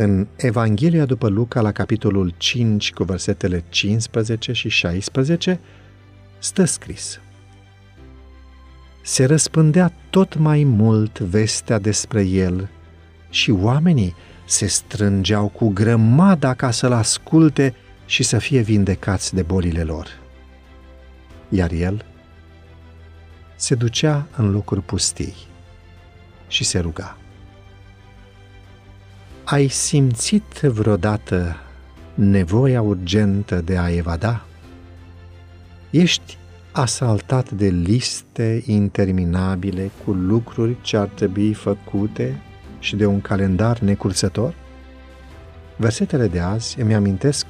În Evanghelia după Luca, la capitolul 5, cu versetele 15 și 16, stă scris. Se răspândea tot mai mult vestea despre el și oamenii se strângeau cu grămada ca să-l asculte și să fie vindecați de bolile lor. Iar el se ducea în locuri pustii și se ruga. Ai simțit vreodată nevoia urgentă de a evada? Ești asaltat de liste interminabile cu lucruri ce ar trebui făcute și de un calendar necursător? Versetele de azi îmi amintesc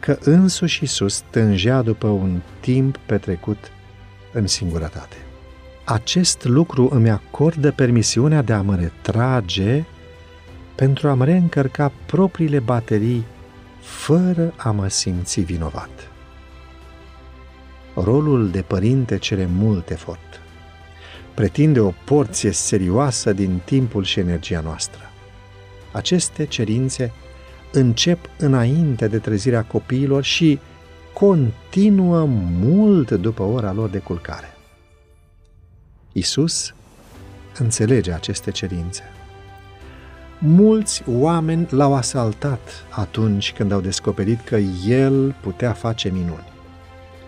că însuși Iisus tângea după un timp petrecut în singurătate. Acest lucru îmi acordă permisiunea de a mă retrage pentru a-mi reîncărca propriile baterii fără a mă simți vinovat. Rolul de părinte cere mult efort. Pretinde o porție serioasă din timpul și energia noastră. Aceste cerințe încep înainte de trezirea copiilor și continuă mult după ora lor de culcare. Isus înțelege aceste cerințe Mulți oameni l-au asaltat atunci când au descoperit că el putea face minuni.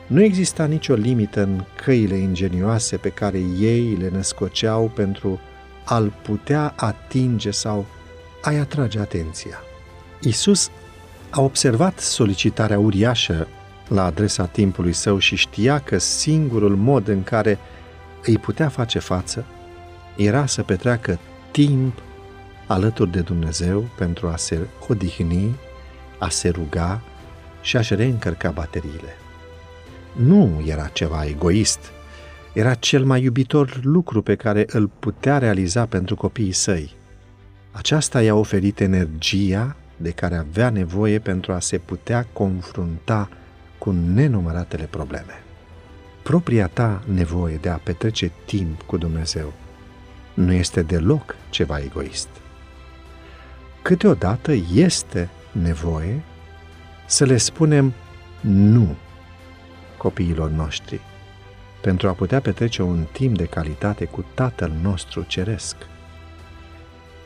Nu exista nicio limită în căile ingenioase pe care ei le născoceau pentru a-l putea atinge sau a-i atrage atenția. Isus a observat solicitarea uriașă la adresa timpului său și știa că singurul mod în care îi putea face față era să petreacă timp alături de Dumnezeu pentru a se odihni, a se ruga și a-și reîncărca bateriile. Nu era ceva egoist, era cel mai iubitor lucru pe care îl putea realiza pentru copiii săi. Aceasta i-a oferit energia de care avea nevoie pentru a se putea confrunta cu nenumăratele probleme. Propria ta nevoie de a petrece timp cu Dumnezeu nu este deloc ceva egoist câteodată este nevoie să le spunem nu copiilor noștri pentru a putea petrece un timp de calitate cu Tatăl nostru Ceresc.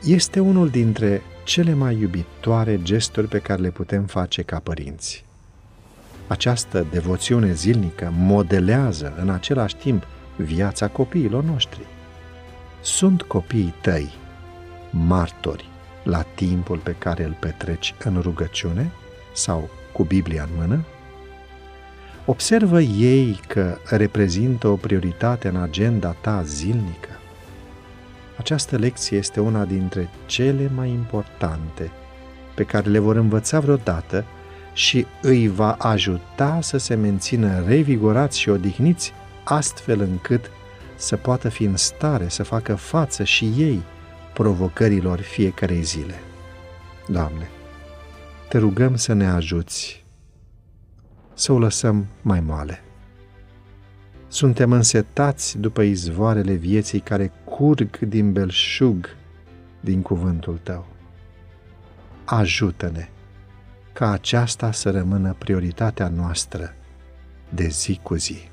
Este unul dintre cele mai iubitoare gesturi pe care le putem face ca părinți. Această devoțiune zilnică modelează în același timp viața copiilor noștri. Sunt copiii tăi, martori la timpul pe care îl petreci în rugăciune sau cu Biblia în mână? Observă ei că reprezintă o prioritate în agenda ta zilnică. Această lecție este una dintre cele mai importante pe care le vor învăța vreodată și îi va ajuta să se mențină revigorați și odihniți astfel încât să poată fi în stare să facă față și ei provocărilor fiecarei zile. Doamne, te rugăm să ne ajuți să o lăsăm mai moale. Suntem însetați după izvoarele vieții care curg din belșug din cuvântul Tău. Ajută-ne ca aceasta să rămână prioritatea noastră de zi cu zi.